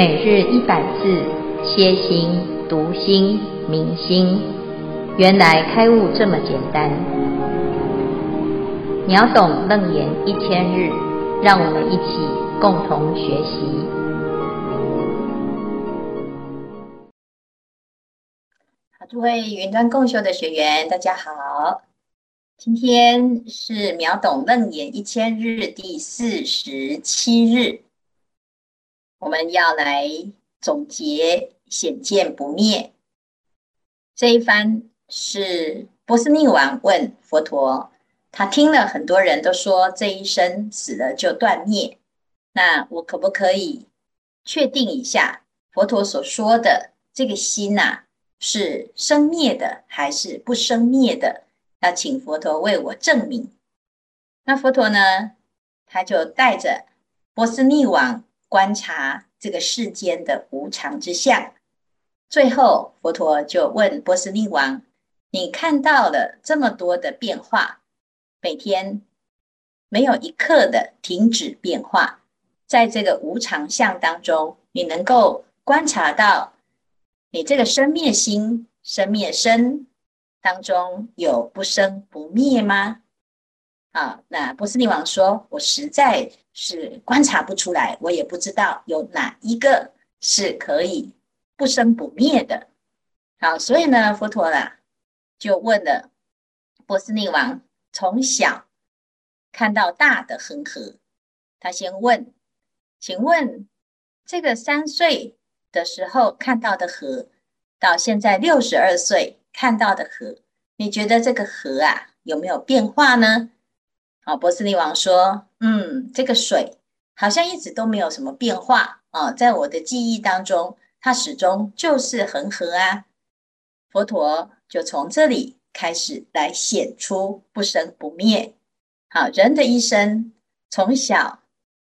每日一百字，歇心、读心、明心，原来开悟这么简单。秒懂楞严一千日，让我们一起共同学习。好，诸位云端共修的学员，大家好。今天是秒懂楞严一千日第四十七日。我们要来总结显见不灭这一番，是波斯匿王问佛陀，他听了很多人都说这一生死了就断灭，那我可不可以确定一下佛陀所说的这个心呐、啊，是生灭的还是不生灭的？要请佛陀为我证明。那佛陀呢，他就带着波斯匿王。观察这个世间的无常之相，最后佛陀就问波斯匿王：“你看到了这么多的变化，每天没有一刻的停止变化，在这个无常相当中，你能够观察到你这个生灭心、生灭身当中有不生不灭吗？”啊，那波斯匿王说：“我实在是观察不出来，我也不知道有哪一个是可以不生不灭的。”好，所以呢，佛陀啦就问了波斯匿王：“从小看到大的恒河，他先问，请问这个三岁的时候看到的河，到现在六十二岁看到的河，你觉得这个河啊有没有变化呢？”好，波斯匿王说：“嗯，这个水好像一直都没有什么变化啊，在我的记忆当中，它始终就是恒河啊。”佛陀就从这里开始来显出不生不灭。好，人的一生从小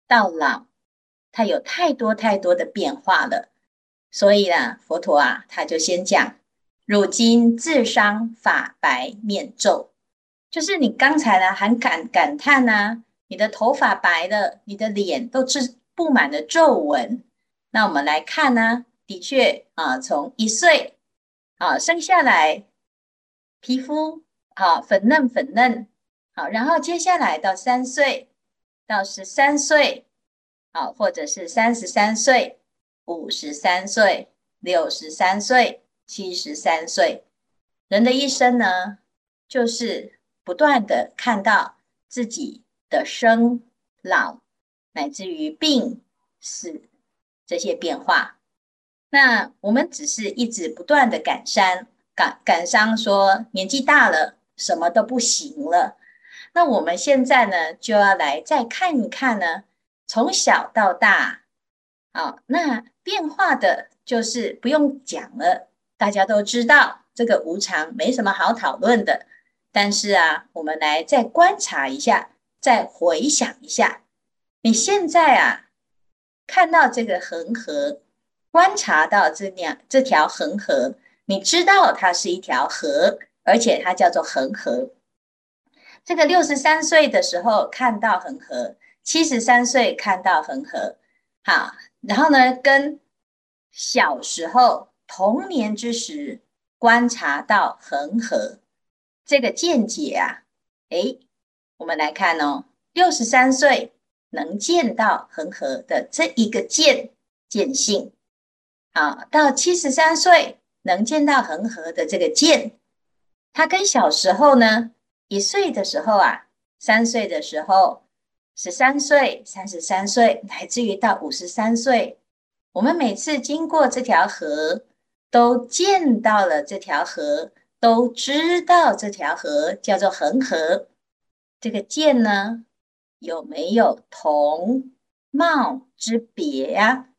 到老，它有太多太多的变化了，所以呢，佛陀啊，他就先讲：“汝今自伤法白面皱。”就是你刚才呢，还感感叹呢、啊，你的头发白了，你的脸都是布满了皱纹。那我们来看呢，的确啊，从一岁啊生下来，皮肤啊粉嫩粉嫩，好，然后接下来到三岁，到十三岁，啊，或者是三十三岁、五十三岁、六十三岁、七十三岁，人的一生呢，就是。不断的看到自己的生老，乃至于病死这些变化，那我们只是一直不断的感伤，感感伤，说年纪大了，什么都不行了。那我们现在呢，就要来再看一看呢，从小到大，啊，那变化的就是不用讲了，大家都知道这个无常，没什么好讨论的。但是啊，我们来再观察一下，再回想一下，你现在啊看到这个恒河，观察到这两这条恒河，你知道它是一条河，而且它叫做恒河。这个六十三岁的时候看到恒河，七十三岁看到恒河，好，然后呢，跟小时候童年之时观察到恒河。这个见解啊，诶，我们来看哦，六十三岁能见到恒河的这一个见见性，啊，到七十三岁能见到恒河的这个见，他跟小时候呢，一岁的时候啊，三岁的时候，十三岁、三十三岁，乃至于到五十三岁，我们每次经过这条河，都见到了这条河。都知道这条河叫做恒河，这个见呢，有没有同貌之别呀、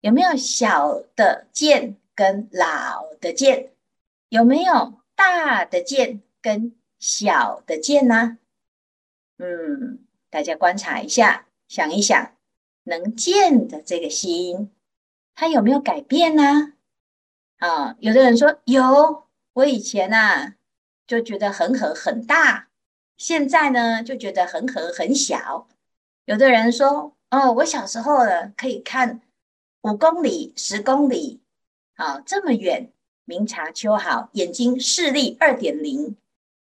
有没有小的见跟老的见？有没有大的见跟小的见呢？嗯，大家观察一下，想一想，能见的这个心，它有没有改变呢？啊，有的人说有。我以前啊，就觉得恒河很大，现在呢就觉得恒河很小。有的人说，哦，我小时候呢可以看五公里、十公里，啊，这么远，明察秋毫，眼睛视力二点零。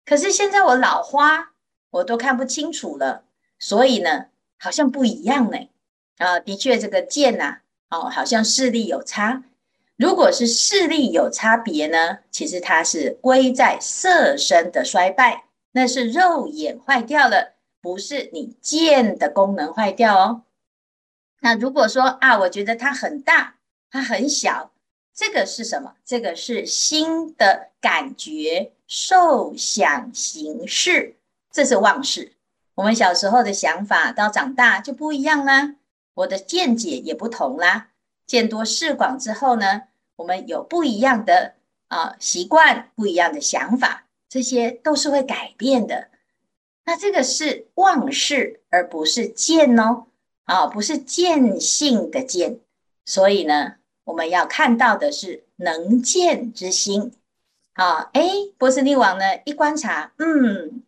可是现在我老花，我都看不清楚了，所以呢，好像不一样呢。啊，的确，这个见呐，哦，好像视力有差。如果是视力有差别呢，其实它是归在色身的衰败，那是肉眼坏掉了，不是你见的功能坏掉哦。那如果说啊，我觉得它很大，它很小，这个是什么？这个是心的感觉、受想行识，这是妄识。我们小时候的想法到长大就不一样啦，我的见解也不同啦。见多识广之后呢，我们有不一样的啊习惯，不一样的想法，这些都是会改变的。那这个是妄识，而不是见哦。啊，不是见性的见，所以呢，我们要看到的是能见之心。啊，哎，波斯匿王呢一观察，嗯，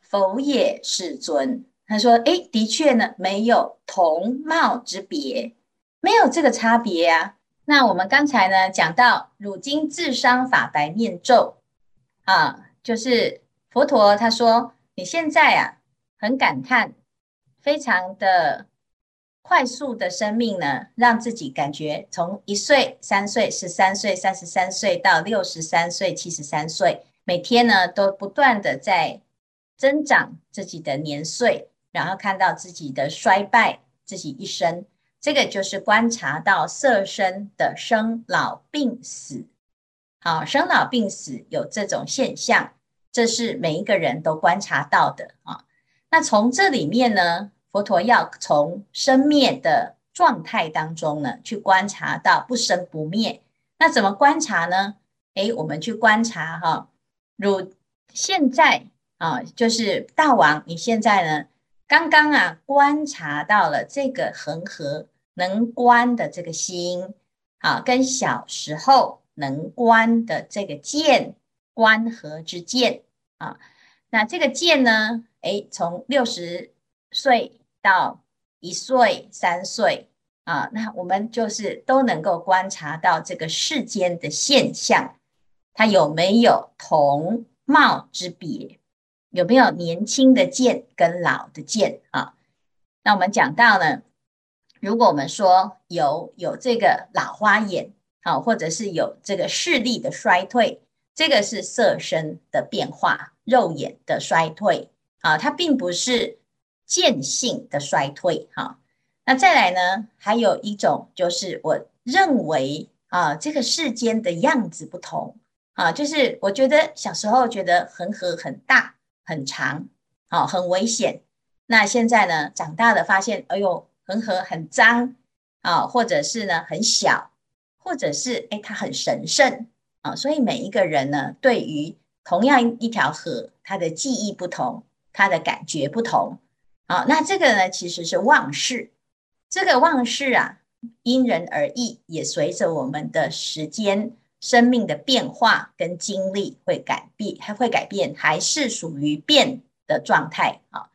否也，世尊。他说，哎，的确呢，没有同貌之别，没有这个差别、啊。那我们刚才呢讲到，汝今自伤法白面咒，啊，就是佛陀他说，你现在啊很感叹，非常的。快速的生命呢，让自己感觉从一岁、三岁、十三岁、三十三岁到六十三岁、七十三岁，每天呢都不断的在增长自己的年岁，然后看到自己的衰败，自己一生，这个就是观察到色身的生老病死。好，生老病死有这种现象，这是每一个人都观察到的啊。那从这里面呢，佛陀要从生灭的状态当中呢，去观察到不生不灭。那怎么观察呢？诶，我们去观察哈，如现在啊，就是大王，你现在呢，刚刚啊，观察到了这个恒河能观的这个心啊，跟小时候能观的这个见观合之见啊，那这个见呢，诶，从六十岁。到一岁、三岁啊，那我们就是都能够观察到这个世间的现象，它有没有同貌之别？有没有年轻的见跟老的见啊？那我们讲到呢，如果我们说有有这个老花眼啊，或者是有这个视力的衰退，这个是色身的变化，肉眼的衰退啊，它并不是。见性的衰退，哈，那再来呢？还有一种就是我认为啊，这个世间的样子不同啊，就是我觉得小时候觉得恒河很大很长，啊，很危险。那现在呢，长大了发现，哎呦，恒河很脏啊，或者是呢很小，或者是哎它很神圣啊。所以每一个人呢，对于同样一条河，他的记忆不同，他的感觉不同。好，那这个呢，其实是妄识。这个妄识啊，因人而异，也随着我们的时间、生命的变化跟经历会改变，还会改变，还是属于变的状态啊。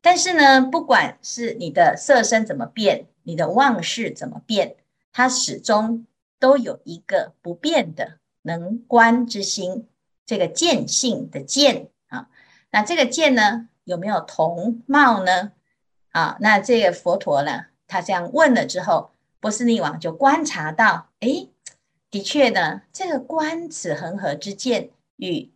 但是呢，不管是你的色身怎么变，你的妄识怎么变，它始终都有一个不变的能观之心，这个见性的见啊。那这个见呢？有没有同貌呢？啊，那这个佛陀呢，他这样问了之后，波斯匿王就观察到，诶，的确呢，这个观此恒河之见与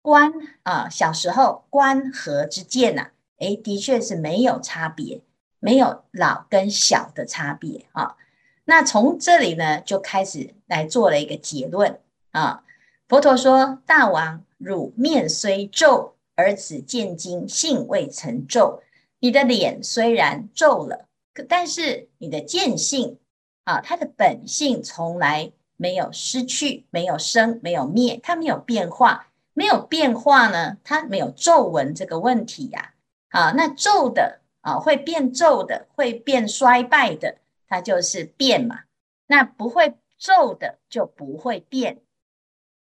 观啊小时候观河之见呐、啊，诶，的确是没有差别，没有老跟小的差别啊。那从这里呢，就开始来做了一个结论啊。佛陀说：“大王，汝面虽皱。”而此见今性未曾皱，你的脸虽然皱了，可但是你的见性啊，它的本性从来没有失去，没有生，没有灭，它没有变化，没有变化呢，它没有皱纹这个问题呀。啊，那皱的啊，会变皱的，会变衰败的，它就是变嘛。那不会皱的就不会变。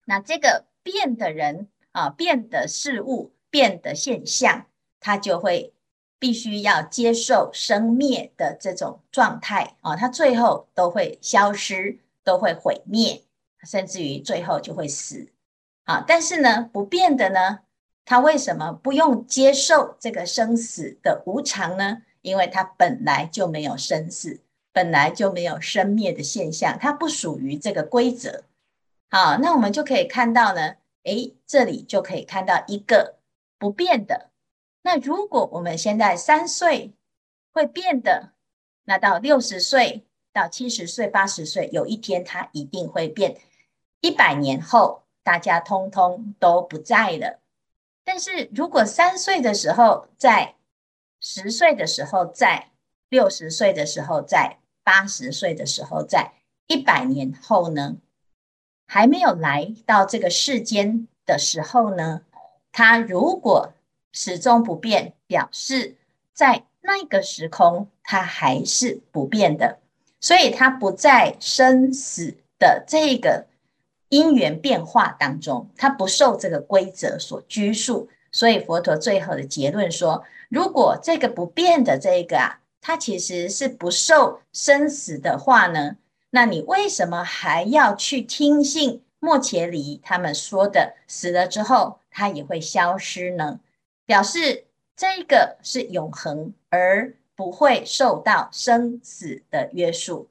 那这个变的人啊，变的事物。变的现象，它就会必须要接受生灭的这种状态啊，它最后都会消失，都会毁灭，甚至于最后就会死啊。但是呢，不变的呢，它为什么不用接受这个生死的无常呢？因为它本来就没有生死，本来就没有生灭的现象，它不属于这个规则。好，那我们就可以看到呢，诶，这里就可以看到一个不变的。那如果我们现在三岁会变的，那到六十岁、到七十岁、八十岁，有一天它一定会变。一百年后，大家通通都不在了。但是如果三岁的时候在，十岁的时候在，六十岁的时候在，八十岁的时候在，一百年后呢，还没有来到这个世间的时候呢，他如果始终不变，表示在那个时空，它还是不变的，所以它不在生死的这个因缘变化当中，它不受这个规则所拘束。所以佛陀最后的结论说：如果这个不变的这个啊，它其实是不受生死的话呢，那你为什么还要去听信末伽黎他们说的，死了之后它也会消失呢？表示这个是永恒，而不会受到生死的约束。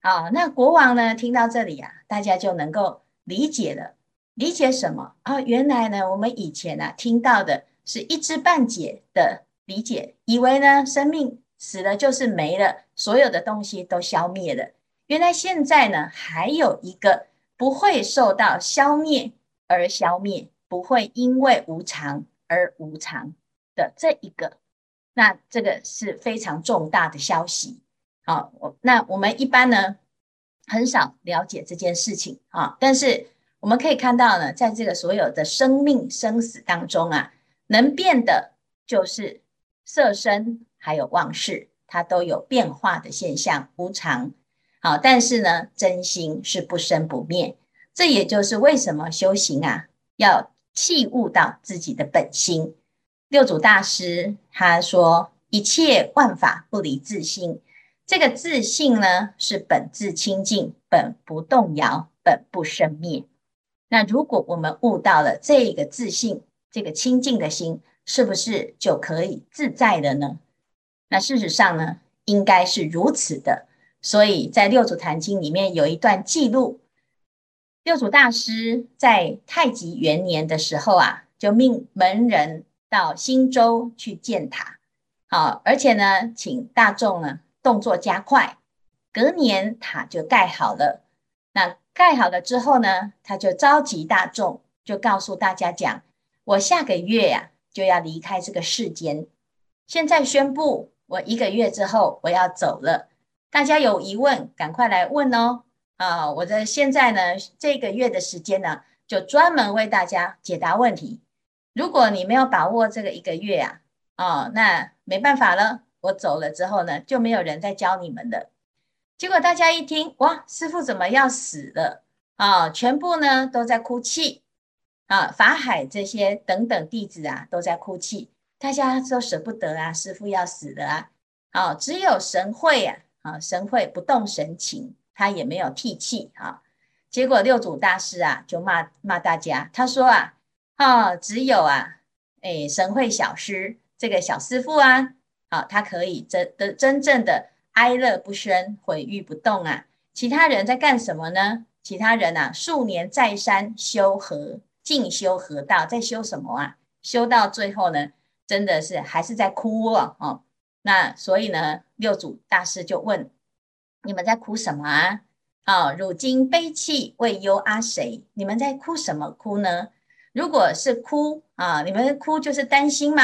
好，那国王呢？听到这里啊，大家就能够理解了。理解什么啊？原来呢，我们以前啊听到的是一知半解的理解，以为呢生命死了就是没了，所有的东西都消灭了。原来现在呢，还有一个不会受到消灭而消灭，不会因为无常。而无常的这一个，那这个是非常重大的消息。好，我那我们一般呢很少了解这件事情啊，但是我们可以看到呢，在这个所有的生命生死当中啊，能变的就是色身还有妄事，它都有变化的现象，无常。好，但是呢，真心是不生不灭，这也就是为什么修行啊要。契悟到自己的本心，六祖大师他说：“一切万法不离自性。”这个自性呢，是本自清净，本不动摇，本不生灭。那如果我们悟到了这个自性，这个清净的心，是不是就可以自在了呢？那事实上呢，应该是如此的。所以在《六祖坛经》里面有一段记录。六祖大师在太极元年的时候啊，就命门人到新州去建塔，好，而且呢，请大众呢动作加快，隔年塔就盖好了。那盖好了之后呢，他就召集大众，就告诉大家讲：我下个月呀、啊、就要离开这个世间，现在宣布，我一个月之后我要走了。大家有疑问，赶快来问哦。啊，我在现在呢，这个月的时间呢，就专门为大家解答问题。如果你没有把握这个一个月呀，啊，那没办法了。我走了之后呢，就没有人再教你们了。结果大家一听，哇，师父怎么要死了？啊，全部呢都在哭泣。啊，法海这些等等弟子啊，都在哭泣，大家都舍不得啊，师父要死了啊。啊，只有神会啊，啊，神会不动神情。他也没有替气啊，结果六祖大师啊就骂骂大家，他说啊，啊只有啊，哎神会小师这个小师父啊，啊他可以真的真正的哀乐不生，毁誉不动啊，其他人在干什么呢？其他人啊数年在山修合静修河道，在修什么啊？修到最后呢，真的是还是在哭哦，哦那所以呢，六祖大师就问。你们在哭什么啊？啊，汝今悲泣为忧阿谁？你们在哭什么哭呢？如果是哭啊，你们哭就是担心嘛。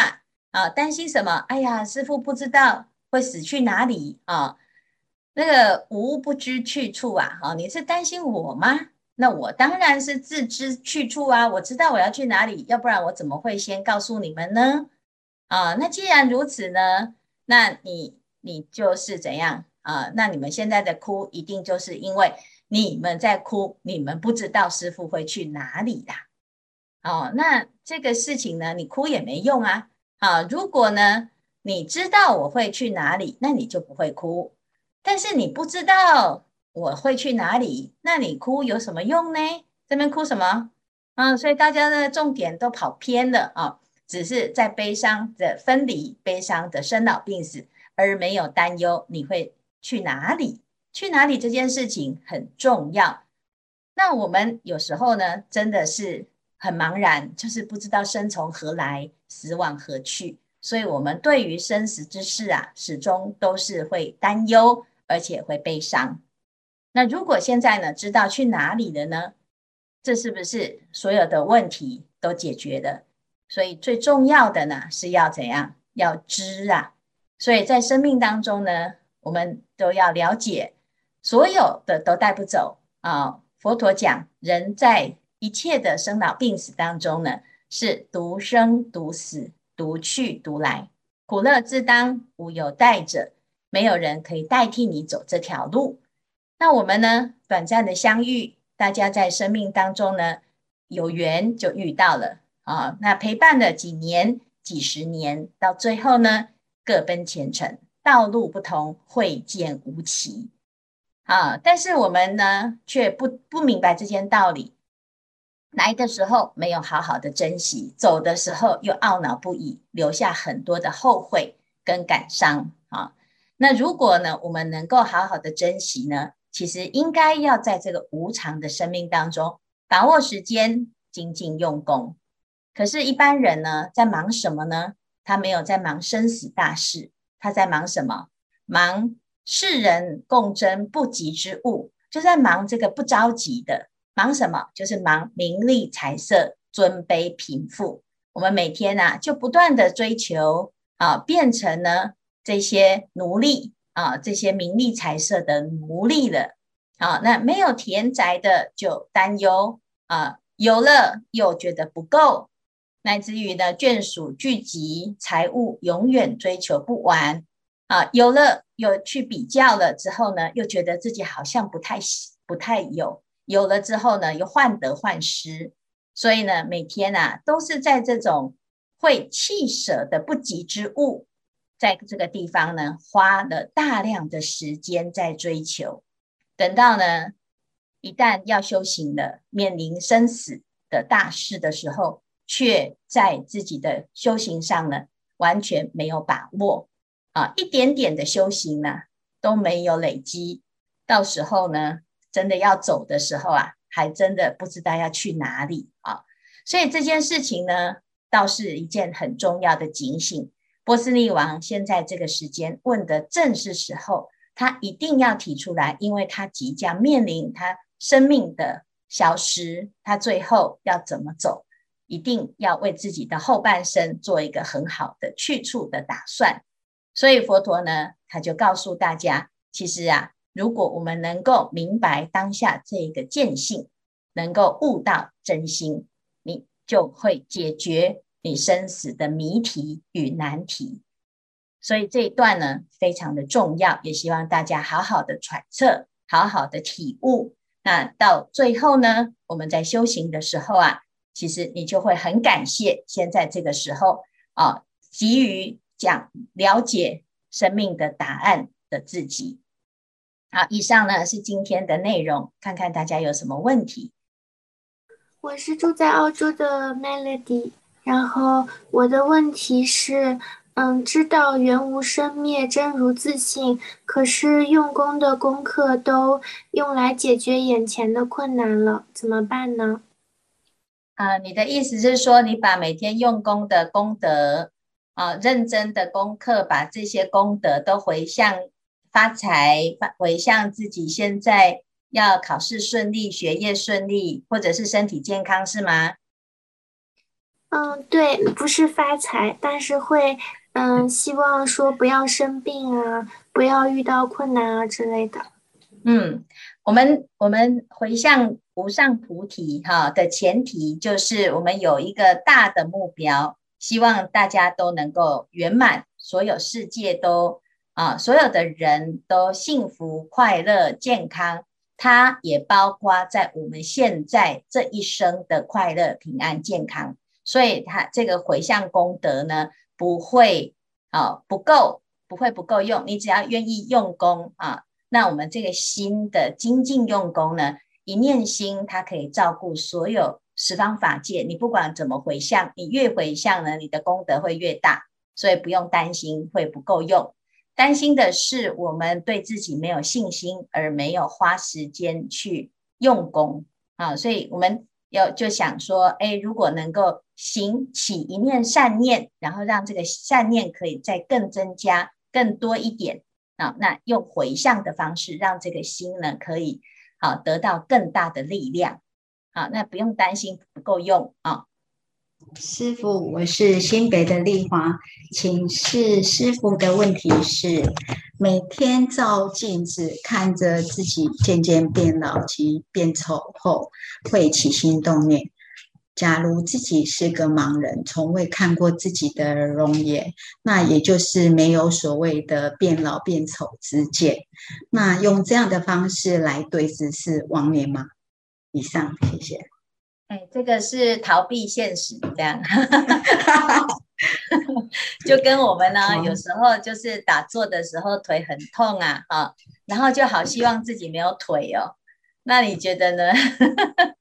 啊，担心什么？哎呀，师傅不知道会死去哪里啊？那个吾不知去处啊！啊，你是担心我吗？那我当然是自知去处啊！我知道我要去哪里，要不然我怎么会先告诉你们呢？啊，那既然如此呢，那你你就是怎样？啊，那你们现在的哭，一定就是因为你们在哭，你们不知道师傅会去哪里啦。哦，那这个事情呢，你哭也没用啊。啊，如果呢，你知道我会去哪里，那你就不会哭。但是你不知道我会去哪里，那你哭有什么用呢？这边哭什么？啊，所以大家的重点都跑偏了啊，只是在悲伤的分离、悲伤的生老病死，而没有担忧你会去哪里。去哪里这件事情很重要。那我们有时候呢，真的是很茫然，就是不知道生从何来，死往何去。所以，我们对于生死之事啊，始终都是会担忧，而且会悲伤。那如果现在呢，知道去哪里了呢？这是不是所有的问题都解决了？所以最重要的呢，是要怎样？要知啊。所以在生命当中呢，我们都要了解，所有的都带不走啊。佛陀讲，人在一切的生老病死当中呢，是独生独死，独去独来，苦乐自当无有代者，没有人可以代替你走这条路。那我们呢，短暂的相遇，大家在生命当中呢，有缘就遇到了啊。那陪伴了几年、几十年，到最后呢，各奔前程，道路不同，会见无期。啊！但是我们呢，却不不明白这件道理。来的时候没有好好的珍惜，走的时候又懊恼不已，留下很多的后悔跟感伤啊。那如果呢，我们能够好好的珍惜呢，其实应该要在这个无常的生命当中，把握时间，精进用功。可是，一般人呢，在忙什么呢？他没有在忙生死大事，他在忙什么？忙。世人共争不及之物，就在忙这个不着急的，忙什么？就是忙名利财色、尊卑贫富。我们每天啊，就不断的追求啊，变成呢这些奴隶啊，这些名利财色的奴隶了啊。那没有田宅的就担忧啊，有了又觉得不够，乃至于呢眷属聚集，财物永远追求不完。啊，有了，有去比较了之后呢，又觉得自己好像不太不太有，有了之后呢，又患得患失，所以呢，每天啊，都是在这种会弃舍的不及之物，在这个地方呢，花了大量的时间在追求，等到呢，一旦要修行了，面临生死的大事的时候，却在自己的修行上呢，完全没有把握。啊，一点点的修行呢，都没有累积，到时候呢，真的要走的时候啊，还真的不知道要去哪里啊。所以这件事情呢，倒是一件很重要的警醒。波斯匿王现在这个时间问的正是时候，他一定要提出来，因为他即将面临他生命的消失，他最后要怎么走，一定要为自己的后半生做一个很好的去处的打算。所以佛陀呢，他就告诉大家，其实啊，如果我们能够明白当下这一个见性，能够悟到真心，你就会解决你生死的谜题与难题。所以这一段呢，非常的重要，也希望大家好好的揣测，好好的体悟。那到最后呢，我们在修行的时候啊，其实你就会很感谢现在这个时候啊，急于。讲了解生命的答案的自己。好，以上呢是今天的内容，看看大家有什么问题。我是住在澳洲的 Melody，然后我的问题是，嗯，知道缘无生灭，真如自性，可是用功的功课都用来解决眼前的困难了，怎么办呢？啊，你的意思是说，你把每天用功的功德。啊，认真的功课，把这些功德都回向发财，回向自己现在要考试顺利、学业顺利，或者是身体健康，是吗？嗯，对，不是发财，但是会，嗯，希望说不要生病啊，不要遇到困难啊之类的。嗯，我们我们回向无上菩提哈的前提就是我们有一个大的目标。希望大家都能够圆满，所有世界都啊，所有的人都幸福、快乐、健康。它也包括在我们现在这一生的快乐、平安、健康。所以，它这个回向功德呢，不会啊不够，不会不够用。你只要愿意用功啊，那我们这个心的精进用功呢，一念心它可以照顾所有十方法界。你不管怎么回向，你越回向呢，你的功德会越大，所以不用担心会不够用。担心的是我们对自己没有信心，而没有花时间去用功啊。所以我们要就想说，哎，如果能够行起一念善念，然后让这个善念可以再更增加更多一点啊，那用回向的方式，让这个心呢可以好得到更大的力量啊。那不用担心不够用啊。师傅，我是新北的丽华，请示师傅的问题是：每天照镜子看着自己渐渐变老及变丑后，会起心动念。假如自己是个盲人，从未看过自己的容颜，那也就是没有所谓的变老变丑之见。那用这样的方式来对峙是妄念吗？以上，谢谢。哎，这个是逃避现实，这样，就跟我们呢，有时候就是打坐的时候腿很痛啊，啊，然后就好希望自己没有腿哦。那你觉得呢？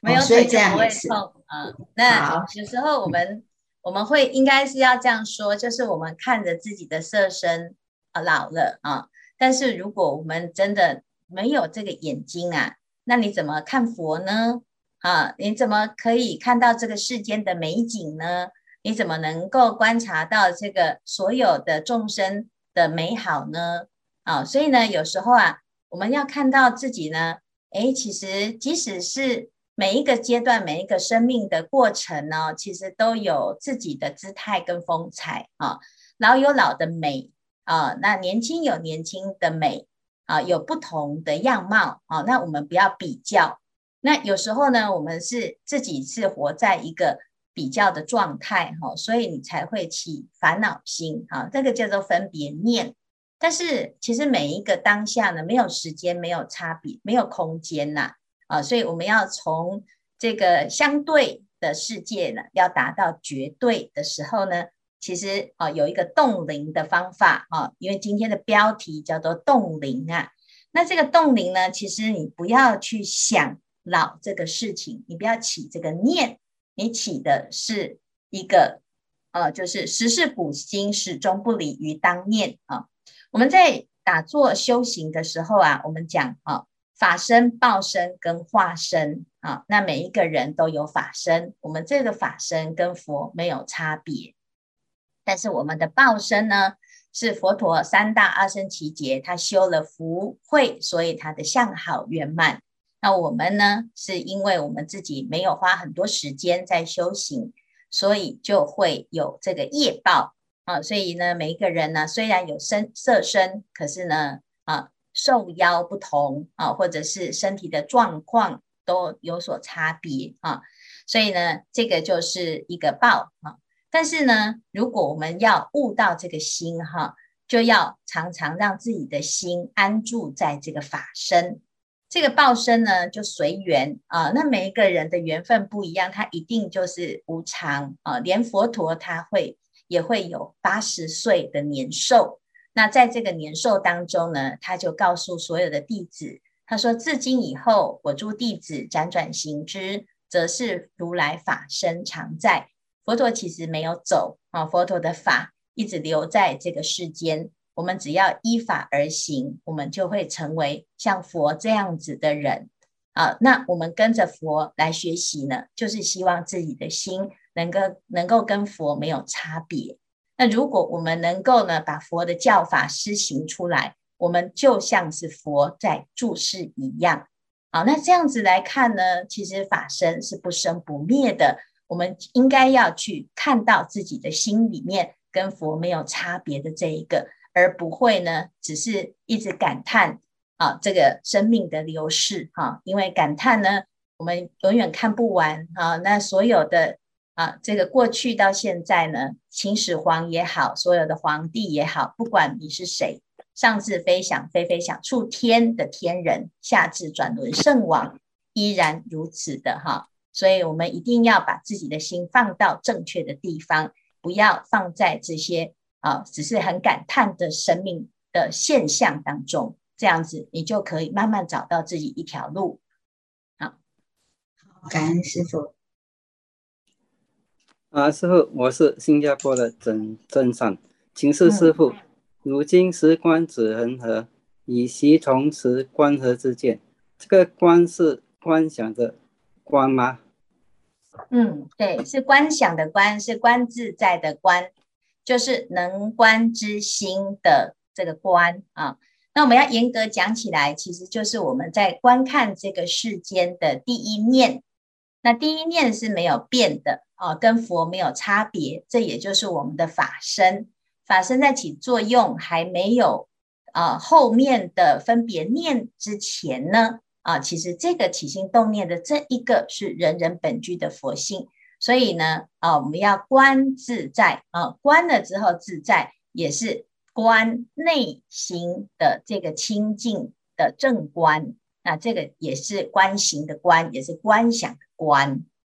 没有腿就不会痛啊。那有时候我们我们会应该是要这样说，就是我们看着自己的色身啊老了啊，但是如果我们真的没有这个眼睛啊，那你怎么看佛呢？啊，你怎么可以看到这个世间的美景呢？你怎么能够观察到这个所有的众生的美好呢？啊，所以呢，有时候啊，我们要看到自己呢，诶，其实即使是每一个阶段、每一个生命的过程呢，其实都有自己的姿态跟风采啊，老有老的美啊，那年轻有年轻的美啊，有不同的样貌啊，那我们不要比较。那有时候呢，我们是自己是活在一个比较的状态哈，所以你才会起烦恼心啊，这个叫做分别念。但是其实每一个当下呢，没有时间，没有差别，没有空间呐，啊所以我们要从这个相对的世界呢，要达到绝对的时候呢，其实啊有一个动灵的方法啊，因为今天的标题叫做动灵啊，那这个动灵呢，其实你不要去想。老这个事情，你不要起这个念，你起的是一个，呃，就是时事古今，始终不离于当念啊。我们在打坐修行的时候啊，我们讲啊，法身、报身跟化身啊，那每一个人都有法身，我们这个法身跟佛没有差别，但是我们的报身呢，是佛陀三大阿僧只劫，他修了福慧，所以他的相好圆满。那我们呢，是因为我们自己没有花很多时间在修行，所以就会有这个业报啊。所以呢，每一个人呢，虽然有身色身，可是呢，啊，寿夭不同啊，或者是身体的状况都有所差别啊。所以呢，这个就是一个报啊。但是呢，如果我们要悟到这个心哈，就要常常让自己的心安住在这个法身。这个报身呢，就随缘啊。那每一个人的缘分不一样，他一定就是无常啊。连佛陀他会也会有八十岁的年寿。那在这个年寿当中呢，他就告诉所有的弟子，他说：自今以后，我诸弟子辗转行之，则是如来法身常在。佛陀其实没有走啊，佛陀的法一直留在这个世间。我们只要依法而行，我们就会成为像佛这样子的人啊。那我们跟着佛来学习呢，就是希望自己的心能够能够跟佛没有差别。那如果我们能够呢，把佛的教法施行出来，我们就像是佛在注视一样。好，那这样子来看呢，其实法身是不生不灭的。我们应该要去看到自己的心里面跟佛没有差别的这一个。而不会呢，只是一直感叹啊，这个生命的流逝哈、因为感叹呢，我们永远看不完啊。那所有的啊，这个过去到现在呢，秦始皇也好，所有的皇帝也好，不管你是谁，上至飞翔飞飞想触天的天人，下至转轮圣王，依然如此的哈、所以我们一定要把自己的心放到正确的地方，不要放在这些。啊，只是很感叹的生命的现象当中，这样子你就可以慢慢找到自己一条路。好，感恩师父。啊，师傅，我是新加坡的郑郑善，请示师傅，嗯、如今时光指恒河，以习从时观河之见，这个观是观想的观吗？嗯，对，是观想的观，是观自在的观，就是能观之心的这个观啊。那我们要严格讲起来，其实就是我们在观看这个世间的第一念。那第一念是没有变的啊，跟佛没有差别。这也就是我们的法身，法身在起作用还没有啊后面的分别念之前呢。啊，其实这个起心动念的这一个是人人本具的佛性，所以呢，啊，我们要观自在啊，观了之后自在，也是观内心的这个清净的正观，那这个也是观行的观，也是观想的观